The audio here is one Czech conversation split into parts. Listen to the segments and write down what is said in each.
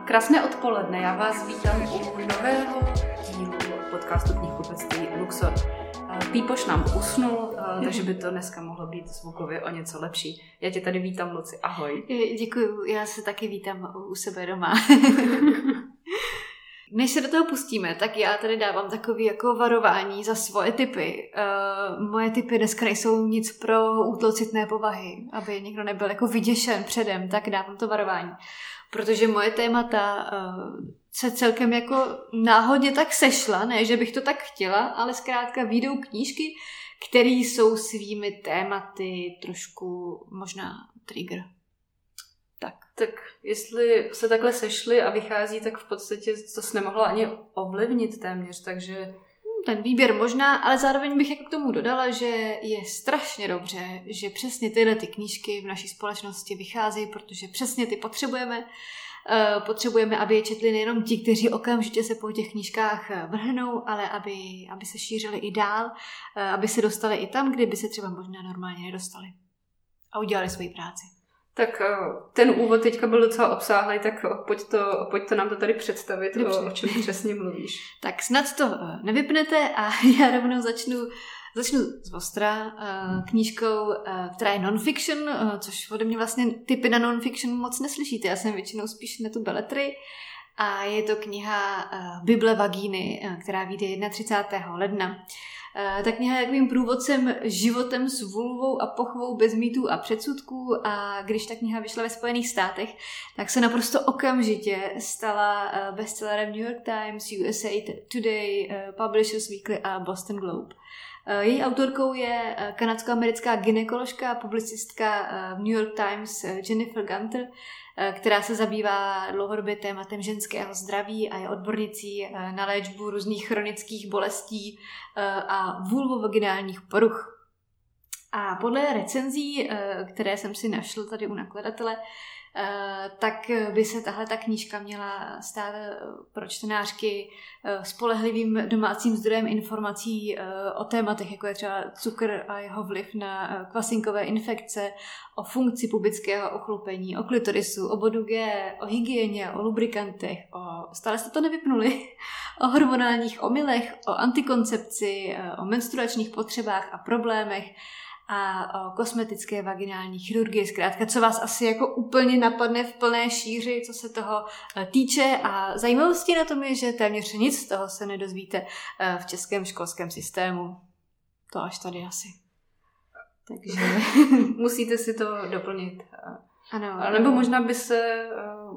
Krásné odpoledne, já vás vítám u nového dílu podcastu knihkupectví Luxor. Pípoš nám usnul, takže by to dneska mohlo být zvukově o něco lepší. Já tě tady vítám, Luci, ahoj. Děkuji, já se taky vítám u sebe doma. Než se do toho pustíme, tak já tady dávám takový jako varování za svoje typy. Uh, moje typy dneska nejsou nic pro útlocitné povahy, aby někdo nebyl jako vyděšen předem, tak dávám to varování. Protože moje témata uh, se celkem jako náhodně tak sešla, ne, že bych to tak chtěla, ale zkrátka výjdou knížky, které jsou svými tématy trošku možná trigger. Tak. Tak jestli se takhle sešli a vychází, tak v podstatě to se nemohla ani ovlivnit téměř, takže... Ten výběr možná, ale zároveň bych jako k tomu dodala, že je strašně dobře, že přesně tyhle ty knížky v naší společnosti vycházejí, protože přesně ty potřebujeme. Eh, potřebujeme, aby je četli nejenom ti, kteří okamžitě se po těch knížkách eh, vrhnou, ale aby, aby se šířili i dál, eh, aby se dostali i tam, kde by se třeba možná normálně nedostali. A udělali svoji práci. Tak eh, ten úvod teďka byl docela obsáhlý, tak eh, pojď to, pojď to nám to tady představit, o, o čem přesně mluvíš. tak snad to eh, nevypnete a já rovnou začnu Začnu z Ostra knížkou, která je non-fiction, což ode mě vlastně typy na non-fiction moc neslyšíte. Já jsem většinou spíš na tu beletry. A je to kniha Bible Vagíny, která vyjde 31. ledna. Eh, ta kniha je takovým průvodcem životem s vulvou a pochvou bez mýtů a předsudků a když ta kniha vyšla ve Spojených státech, tak se naprosto okamžitě stala eh, bestsellerem New York Times, USA Today, eh, Publishers Weekly a Boston Globe. Její autorkou je kanadsko-americká ginekoložka a publicistka v New York Times Jennifer Gunter, Eh, která se zabývá dlouhodobě tématem ženského zdraví a je odbornicí eh, na léčbu různých chronických bolestí eh, a vulvovaginálních poruch. A podle recenzí, které jsem si našel tady u nakladatele, Eh, tak by se tahle ta knížka měla stát eh, pro čtenářky eh, spolehlivým domácím zdrojem informací o tématech, jako je třeba cukr a jeho vliv na kvasinkové infekce, o funkci pubického ochlupení, o klitorisu, o bodu G, o hygieně, o lubrikantech, o, stále jste to nevypnuli, o hormonálních omylech, o antikoncepci, o menstruačních potřebách a problémech, a o kosmetické vaginální chirurgie, zkrátka, co vás asi jako úplně napadne v plné šíři, co se toho e, týče a zajímavostí na tom je, že téměř nic z toho se nedozvíte e, v českém školském systému. To až tady asi. Takže musíte si to doplnit. Ano. A nebo možná by se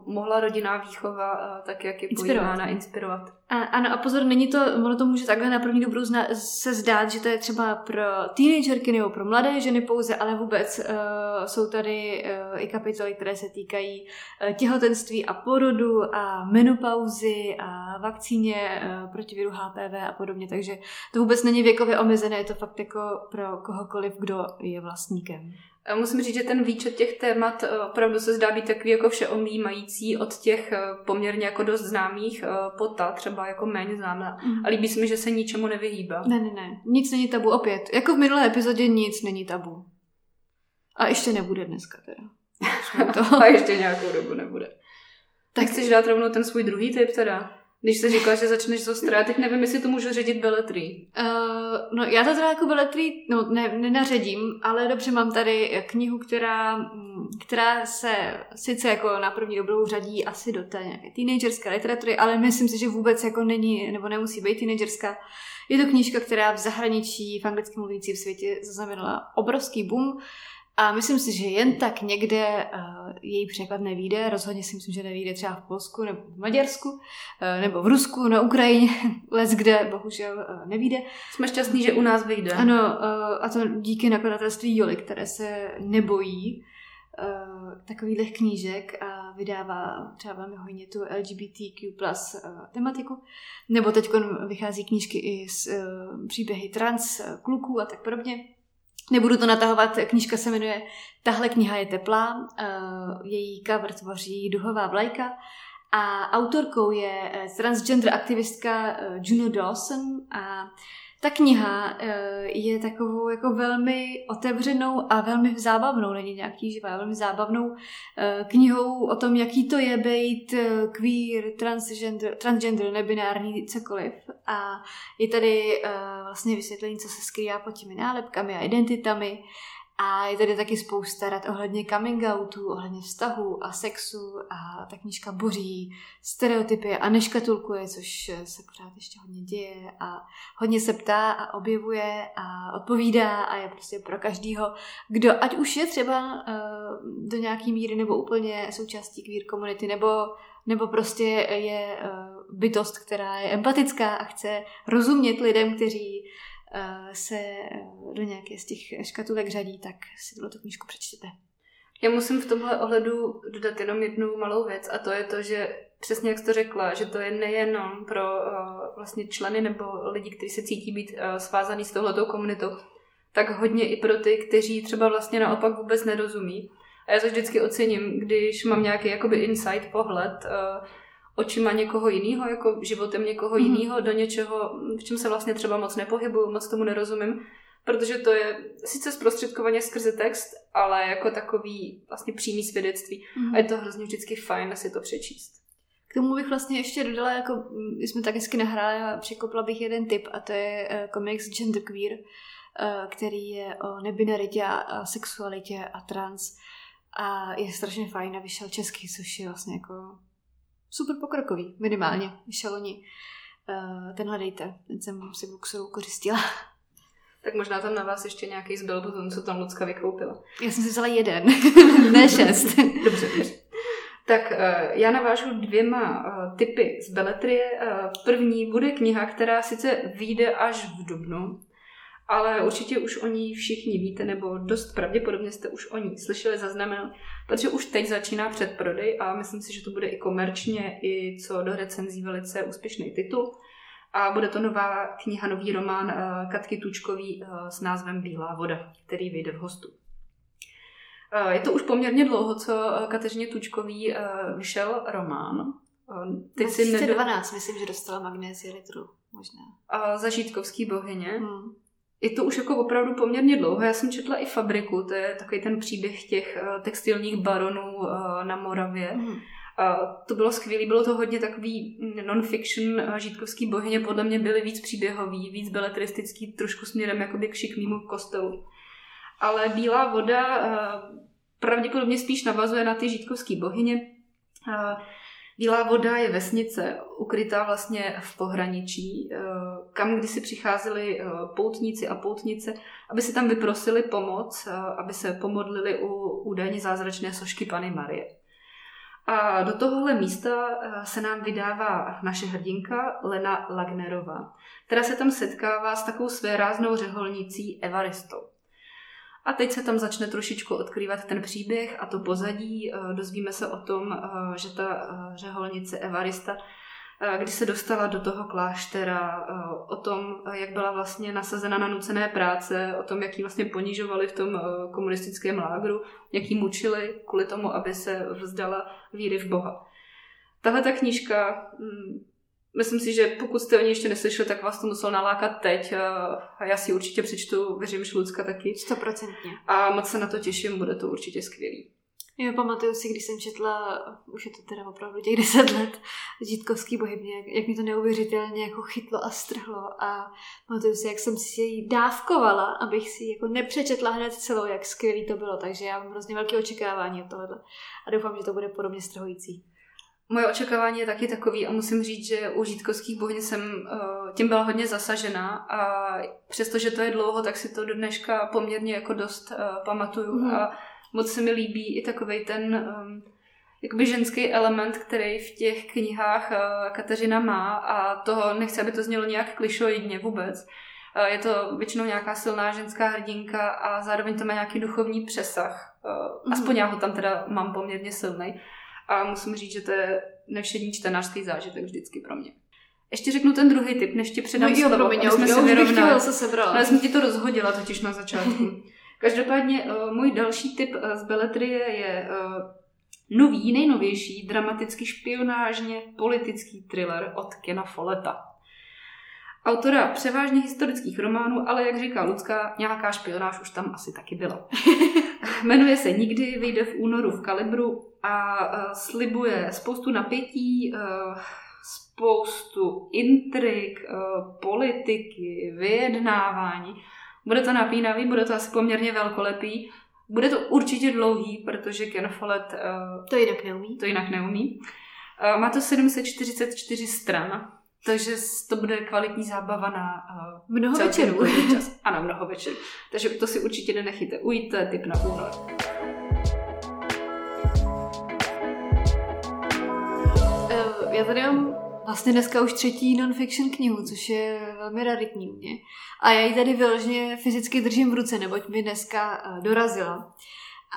mohla rodinná výchova, uh, tak jak je pojímána, inspirovat. A, ano a pozor, není to, ono to může takhle na první dobrou zna, se zdát, že to je třeba pro teenagerky nebo pro mladé ženy pouze, ale vůbec uh, jsou tady uh, i kapitoly, které se týkají uh, těhotenství a porodu a menopauzy a vakcíně uh, proti viru HPV a podobně, takže to vůbec není věkově omezené, je to fakt jako pro kohokoliv, kdo je vlastníkem. Musím říct, že ten výčet těch témat eh, opravdu se zdá být takový jako všeomýmající od těch eh, poměrně jako dost známých eh, pota, třeba jako méně známá. Mm. A líbí se mi, že se ničemu nevyhýbá. Ne, ne, ne. Nic není tabu opět. Jako v minulé epizodě nic není tabu. A ještě nebude dneska teda. To. A ještě nějakou dobu nebude. Tak chceš dát rovnou ten svůj druhý typ teda? Když jsi říkala, že začneš z ostra, teď nevím, jestli to můžu ředit beletry. Uh, no já to teda jako beletry no, ne, nenaředím, ale dobře mám tady knihu, která, která se sice jako na první dobrou řadí asi do té nějaké teenagerské literatury, ale myslím si, že vůbec jako není, nebo nemusí být teenagerská. Je to knížka, která v zahraničí, v anglicky mluvícím světě zaznamenala obrovský boom. A myslím si, že jen tak někde uh, její překlad nevíde. Rozhodně si myslím, že nevíde třeba v Polsku nebo v Maďarsku, uh, nebo v Rusku, na Ukrajině, les kde bohužel uh, nevíde. Jsme šťastní, že u nás vyjde. Ano, uh, a to díky nakladatelství Joli, které se nebojí uh, takových knížek a vydává třeba velmi hojně tu LGBTQ plus uh, tematiku. Nebo teď vychází knížky i z uh, příběhy trans kluků a tak podobně. Nebudu to natahovat, knížka se jmenuje Tahle kniha je teplá, eh, její cover tvoří duhová vlajka a autorkou je eh, transgender aktivistka eh, Juno Dawson a ta kniha eh, je takovou jako velmi otevřenou a velmi zábavnou, není nějaký živá, velmi zábavnou eh, knihou o tom, jaký to je být eh, queer, transgender, transgender nebinární, cokoliv. A je tady vlastně vysvětlení, co se skrývá pod těmi nálepkami a identitami a je tady taky spousta rad ohledně coming outu, ohledně vztahu a sexu a ta knížka boří stereotypy a neškatulkuje, což se pořád ještě hodně děje a hodně se ptá a objevuje a odpovídá a je prostě pro každýho, kdo ať už je třeba uh, do nějaký míry nebo úplně součástí queer komunity nebo nebo prostě je uh, bytost, která je empatická a chce rozumět lidem, kteří se do nějaké z těch škatulek řadí, tak si tuto knížku přečtěte. Já musím v tomhle ohledu dodat jenom jednu malou věc a to je to, že přesně jak jsi to řekla, že to je nejenom pro uh, vlastně členy nebo lidi, kteří se cítí být uh, svázaný s touhletou komunitou, tak hodně i pro ty, kteří třeba vlastně naopak vůbec nerozumí. A já to vždycky ocením, když mám nějaký jakoby insight, pohled, uh, očima někoho jiného, jako životem někoho mm-hmm. jiného do něčeho, v čem se vlastně třeba moc nepohybuju, moc tomu nerozumím, protože to je sice zprostředkovaně skrze text, ale jako takový vlastně přímý svědectví. Mm-hmm. A je to hrozně vždycky fajn si to přečíst. K tomu bych vlastně ještě dodala, jako my jsme tak hezky nahráli a překopla bych jeden tip a to je uh, komiks Genderqueer, uh, který je o nebinaritě a, a sexualitě a trans a je strašně fajn a vyšel česky, což je vlastně jako super pokrokový, minimálně, vyšel oni. Uh, ten hledejte, ten jsem si Boxeru kořistila. Tak možná tam na vás ještě nějaký zbyl po tom, co tam Lucka vykoupila. Já jsem si vzala jeden, ne šest. dobře, dobře. Tak uh, já navážu dvěma uh, typy z beletrie. První bude kniha, která sice vyjde až v dubnu, ale určitě už o ní všichni víte, nebo dost pravděpodobně jste už o ní slyšeli, zaznamenali, protože už teď začíná předprodej a myslím si, že to bude i komerčně, i co do recenzí velice úspěšný titul. A bude to nová kniha, nový román uh, Katky Tučkový uh, s názvem Bílá voda, který vyjde v hostu. Uh, je to už poměrně dlouho, co Kateřině Tučkový vyšel román. Teď 2012, si myslím, že dostala magnézie litru, možná. Za Žítkovský bohyně. Hmm je to už jako opravdu poměrně dlouho. Já jsem četla i Fabriku, to je takový ten příběh těch uh, textilních baronů uh, na Moravě. Mm. To bylo skvělé, bylo to hodně takový non-fiction, uh, žítkovský bohyně podle mě byly víc příběhový, víc beletristický, trošku směrem jakoby k šikmýmu kostelu. Ale Bílá voda pravděpodobně spíš navazuje na ty žítkovské bohyně. Bílá voda je vesnice ukrytá vlastně v pohraničí, eh, kam kdysi přicházeli eh, poutníci a poutnice, aby si tam vyprosili pomoc, eh, aby se pomodlili u údajně zázračné sošky Pany Marie. A do tohohle místa se nám vydává naše hrdinka Lena Lagnerová, která se tam setkává s takovou svéráznou řeholnicí Evaristou. A teď se tam začne trošičku odkrývat ten příběh a to pozadí. Eh, dozvíme se o tom, eh, že ta eh, řeholnice Evarista, když se dostala do toho kláštera, o tom, jak byla vlastně nasazena na nucené práce, o tom, jak ji vlastně ponižovali v tom komunistickém lágru, jak ji mučili kvůli tomu, aby se vzdala víry v Boha. Tahle ta knížka hm, Myslím si, že pokud jste o ní ještě neslyšeli, tak vás to musel nalákat teď. A já si určitě přečtu, věřím, že Lucka taky. Stoprocentně. A moc se na to těším, bude to určitě skvělý. Já pamatuju si, když jsem četla, už je to teda opravdu těch deset let, Žítkovský bohybně, jak, jak mi to neuvěřitelně jako chytlo a strhlo a pamatuju si, jak jsem si ji dávkovala, abych si jako nepřečetla hned celou, jak skvělý to bylo, takže já mám hrozně velké očekávání od tohohle a doufám, že to bude podobně strhující. Moje očekávání je taky takový a musím říct, že u žítkovských bohyň jsem uh, tím byla hodně zasažena a přestože to je dlouho, tak si to do dneška poměrně jako dost uh, pamatuju mm. a moc se mi líbí i takový ten um, jakoby ženský element, který v těch knihách uh, Kateřina má a toho nechci, aby to znělo nějak klišoidně vůbec. Je to většinou nějaká silná ženská hrdinka a zároveň to má nějaký duchovní přesah. Uh, aspoň já ho tam teda mám poměrně silný. A musím říct, že to je nevšední čtenářský zážitek vždycky pro mě. Ještě řeknu ten druhý typ, než ti předám no, jo, slovo, promiň, jsme si vyrovnali. se sebrala. No, já jsem ti to rozhodila totiž na začátku. Každopádně uh, můj další typ uh, z beletrie je uh, nový, nejnovější, dramaticky špionážně politický thriller od Kena Folleta. Autora převážně historických románů, ale jak říká Lucka, nějaká špionáž už tam asi taky byla. Jmenuje se Nikdy, vyjde v únoru v Kalibru a uh, slibuje spoustu napětí, uh, spoustu intrik, uh, politiky, vyjednávání. Bude to napínavý, bude to asi poměrně velkolepý. Bude to určitě dlouhý, protože Ken Follett to jinak neumí. To jinak neumí. Má to 744 stran, takže to bude kvalitní zábava na uh, mnoho večerů. Čas. Ano, mnoho večerů. Takže to si určitě nenechejte ujít, to je tip na únor. Uh, já tady mám vlastně dneska už třetí non-fiction knihu, což je velmi raritní u mě. A já ji tady vyloženě fyzicky držím v ruce, neboť mi dneska uh, dorazila.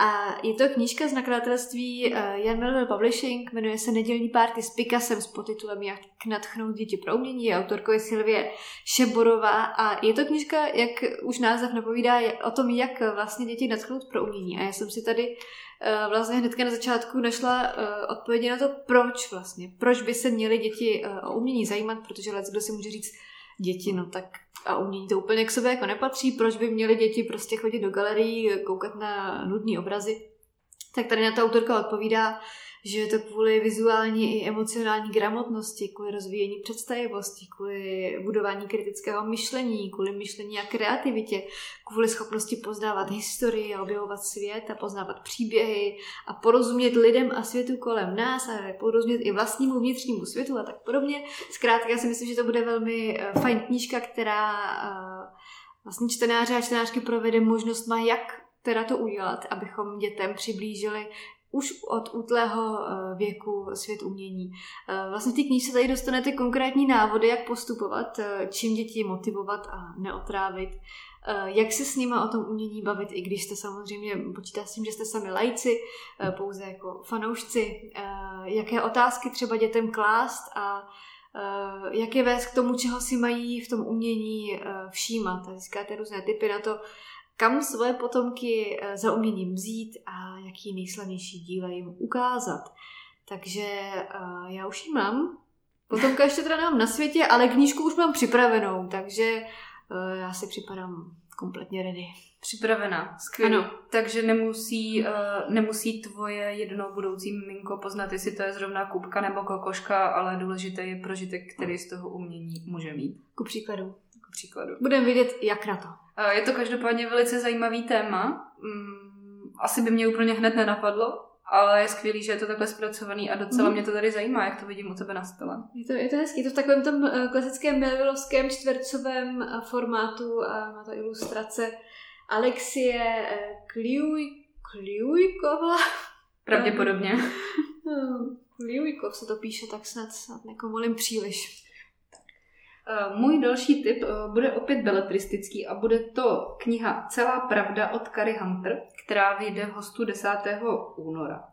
A je to knížka z nakladatelství uh, Jan Melville Publishing, jmenuje se Nedělní párty s Picasem s podtitulem Jak natchnout děti pro umění, je autorkou je Silvie Šeborová a je to knížka, jak už název napovídá, o tom, jak vlastně děti natchnout pro umění. A já jsem si tady uh, vlastně hnedka na začátku našla uh, odpovědi na to, proč vlastně, proč by se měly děti o umění zajímat, protože let kdo si může říct, děti, no tak a umění to úplně k sobě jako nepatří, proč by měly děti prostě chodit do galerií, koukat na nudné obrazy. Tak tady na to autorka odpovídá, že je to kvůli vizuální i emocionální gramotnosti, kvůli rozvíjení představivosti, kvůli budování kritického myšlení, kvůli myšlení a kreativitě, kvůli schopnosti poznávat historii a objevovat svět a poznávat příběhy a porozumět lidem a světu kolem nás a porozumět i vlastnímu vnitřnímu světu a tak podobně. Zkrátka já si myslím, že to bude velmi eh, fajn knížka, která eh, vlastně čtenáře a čtenářky provede možnost má, jak teda to udělat, abychom dětem přiblížili už od útlého eh, věku svět umění. Eh, vlastně v té knížce tady dostanete konkrétní návody, jak postupovat, eh, čím děti motivovat a neotrávit, jak se s nimi o tom umění bavit, i když jste samozřejmě počítá s tím, že jste sami lajci, pouze jako fanoušci, jaké otázky třeba dětem klást a jak je vést k tomu, čeho si mají v tom umění všímat. Získáte různé typy na to, kam svoje potomky eh, za uměním vzít a jaký nejslavnější díle jim ukázat. Takže uh, já už ji mám. Potomka ještě teda nemám na světě, ale knížku už mám připravenou, takže uh, já si připadám kompletně ready. Připravená, skvělé. Ano. Takže nemusí, uh, nemusí tvoje jedno budoucí miminko poznat, jestli to je zrovna kubka nebo kokoška, ale důležité je prožitek, který z toho umění může mít. Ku příkladu. Ku příkladu. Budeme vidět, jak na to. Je to každopádně velice zajímavý téma. Mm, asi by mě úplně hned nenapadlo, ale je skvělý, že je to takhle zpracovaný a docela mm. mě to tady zajímá, jak to vidím u tebe na stole. Je to, je to hezký, je to v takovém tom uh, klasickém Melvillovském čtvercovém uh, formátu a má to ilustrace Alexie Kliuj, Kliujkova. Pravděpodobně. Kliujkov se to píše, tak snad, snad nekomolím příliš. Eh, můj další tip eh, bude opět beletristický a bude to kniha Celá pravda od Kary Hunter, která vyjde v hostu 10. února.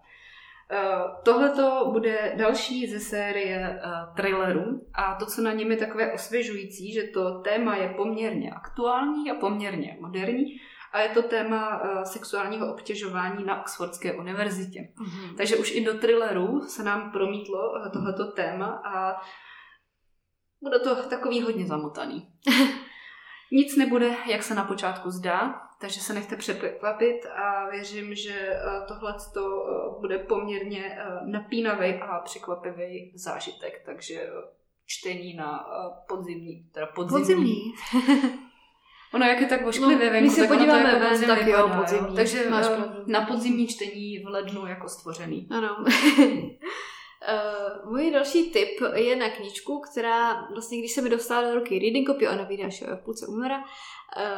Eh, Tohle to bude další ze série thrillerů a to, co na něm je takové osvěžující, že to téma je poměrně aktuální a poměrně moderní a je to téma sexuálního obtěžování na Oxfordské univerzitě. Mm-hmm. Takže už i do thrillerů se nám promítlo tohleto téma a bude to takový hodně zamotaný. Nic nebude, jak se na počátku zdá, takže se nechte překvapit a věřím, že eh, tohle eh, bude poměrně eh, napínavý a překvapivý zážitek, takže čtení na podzimní, teda podzimní. Podzimní. Ono jak je tak ošklivě no, venku, my se tak podíváme to jako podzim tak jo, podzimní. Takže na podzimní čtení v lednu jako stvořený. Ano. Uh, můj další tip je na knížku, která vlastně, když se mi dostala do ruky Reading Copy, ona vyjde až v půlce února, uh,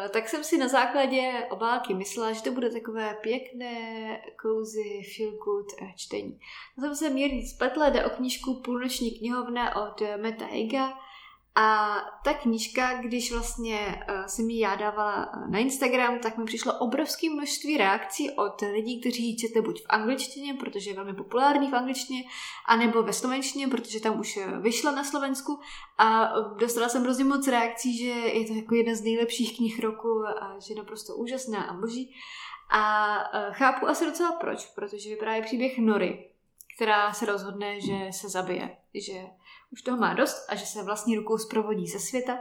tak jsem si na základě obálky myslela, že to bude takové pěkné, cozy, feel good čtení. To jsem se mírně spletla, jde o knížku Půlnoční knihovna od Meta Heiga, a ta knížka, když vlastně uh, jsem ji já dávala eh, na Instagram, tak mi přišlo obrovské množství reakcí od lidí, kteří ji četli buď v angličtině, protože je velmi populární v angličtině, anebo ve slovenštině, protože tam už eh, vyšla na Slovensku. A dostala jsem hrozně moc reakcí, že je to jako jedna z nejlepších knih roku a že je naprosto úžasná a boží. A chápu asi docela proč, protože vypráví příběh Nory, která se rozhodne, že se zabije, že už toho má dost a že se vlastní rukou zprovodí ze světa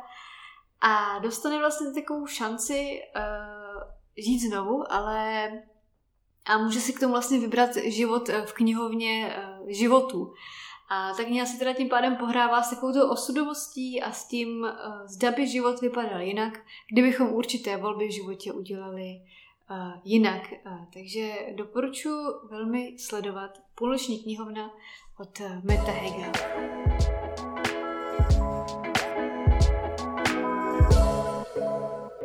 a dostane vlastně takovou šanci uh, žít znovu, ale a může si k tomu vlastně vybrat život v knihovně uh, životů. A tak nějak si teda tím pádem pohrává s takovou osudovostí a s tím, uh, zda by život vypadal jinak, kdybychom určité volby v životě udělali jinak. Takže doporučuji velmi sledovat Půlnoční knihovna od Meta Hegel.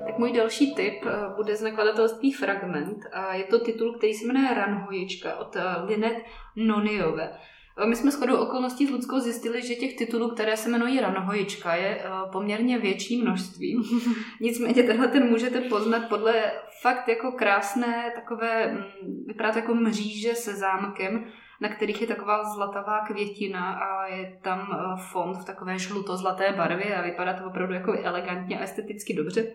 Tak můj další tip bude z nakladatelství Fragment. A je to titul, který se jmenuje Ranhojička od Linet Noniové. My jsme shodou okolností s Ludskou zjistili, že těch titulů, které se jmenují Ranohojička, je eh, poměrně větší množství. Nicméně tenhle ten můžete poznat podle fakt jako krásné takové, mm, vypadá to jako mříže se zámkem, na kterých je taková zlatavá květina a je tam eh, fond v takové žluto-zlaté barvě a vypadá to opravdu jako elegantně a esteticky dobře.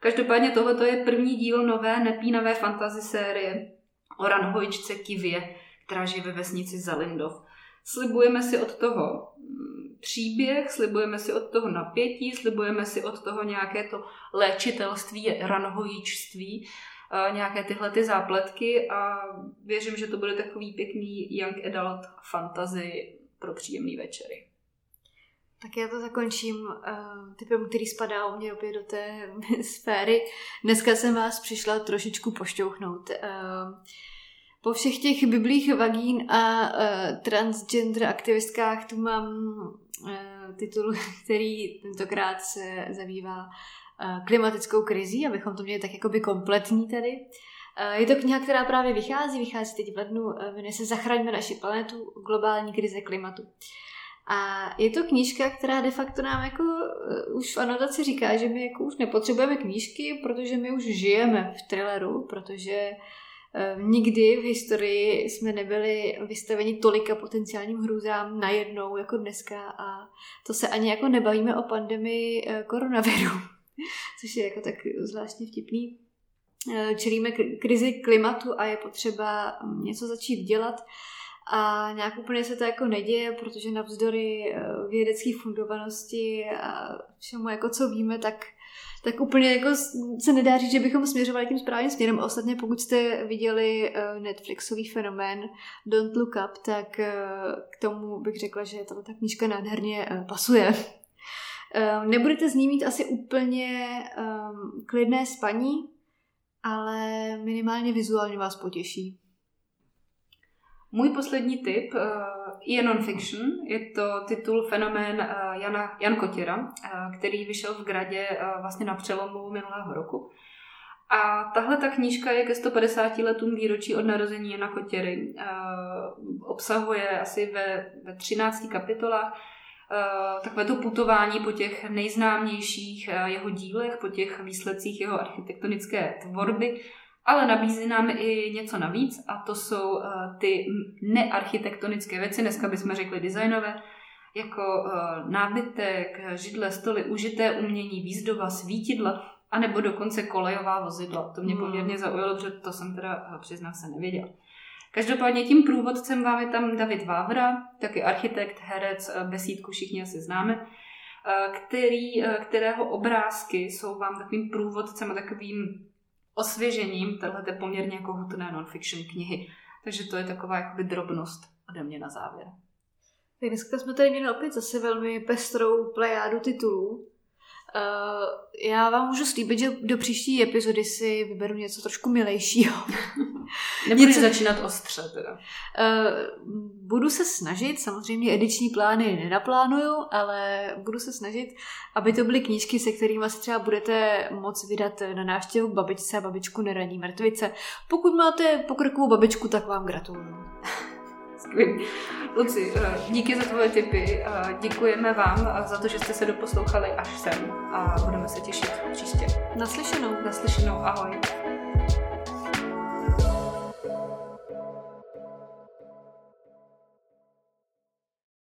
Každopádně tohle je první díl nové nepínavé fantasy série o ranhojičce Kivě, která žije ve vesnici Zalindov. Slibujeme si od toho mm, příběh, slibujeme si od toho napětí, slibujeme si od toho nějaké to léčitelství, ranohojíčství, nějaké tyhle ty zápletky a věřím, že to bude takový pěkný young adult fantasy pro příjemný večery. Tak já to zakončím uh, typem, který spadá u mě opět do té sféry. Dneska jsem vás přišla trošičku pošťouchnout. Uh, po všech těch biblích vagín a uh, transgender aktivistkách tu mám uh, titul, který tentokrát se zabývá uh, klimatickou krizí, abychom to měli tak jakoby kompletní tady. Uh, je to kniha, která právě vychází, vychází teď v lednu, jmenuje se Zachraňme naši planetu, globální krize klimatu. A je to knížka, která de facto nám jako už v anotaci říká, že my jako už nepotřebujeme knížky, protože my už žijeme v thrilleru, protože uh, nikdy v historii jsme nebyli vystaveni tolika potenciálním hrůzám najednou jako dneska a to se ani jako nebavíme o pandemii eh, koronaviru, což je jako tak zvláštně vtipný. Eh, čelíme krizi klimatu a je potřeba něco začít dělat a nějak úplně se to jako neděje, protože navzdory vědecké fundovanosti a všemu, jako co víme, tak tak úplně jako se nedá říct, že bychom směřovali tím správným směrem. Ostatně pokud jste viděli uh, Netflixový fenomén Don't Look Up, tak uh, k tomu bych řekla, že tato ta knížka nádherně uh, pasuje. Nebudete z ní mít asi úplně um, klidné spaní, ale minimálně vizuálně vás potěší. Můj poslední tip uh, je non-fiction. Je to titul Fenomén uh, Jana, Jan Kotěra, uh, který vyšel v Gradě vlastně na přelomu minulého roku. A tahle ta knížka je ke 150 letům výročí od narození Jana Kotěry. Obsahuje asi ve, ve 13 kapitolách takové to putování po těch nejznámějších jeho dílech, po těch výsledcích jeho architektonické tvorby ale nabízí nám i něco navíc a to jsou uh, ty nearchitektonické věci, dneska bychom řekli designové, jako uh, nábytek, židle, stoly, užité umění, výzdoba, svítidla, anebo dokonce kolejová vozidla. To mě hmm. poměrně zaujalo, protože to jsem teda, uh, přiznám se, nevěděla. Každopádně tím průvodcem vám je tam David Vávra, taky architekt, herec, besídku všichni asi známe, který, kterého obrázky jsou vám takovým průvodcem a takovým osvěžením téhle poměrně jako hutné non-fiction knihy. Takže to je taková jakoby drobnost ode mě na závěr. Tak dneska jsme tady měli opět zase velmi pestrou plejádu titulů. Uh, já vám můžu slíbit, že do příští epizody si vyberu něco trošku milejšího. Nebudeš něco... začínat ostře teda. Uh, budu se snažit, samozřejmě ediční plány nenaplánuju, ale budu se snažit, aby to byly knížky, se kterými si třeba budete moc vydat na návštěvu k babičce a babičku neradí mrtvice. Pokud máte pokrokovou babičku, tak vám gratuluju. Skvělý. Luci, eh, díky za tvoje tipy. Děkujeme vám za to, že jste se doposlouchali až sem a budeme se těšit příště. Naslyšenou. Naslyšenou. Ahoj.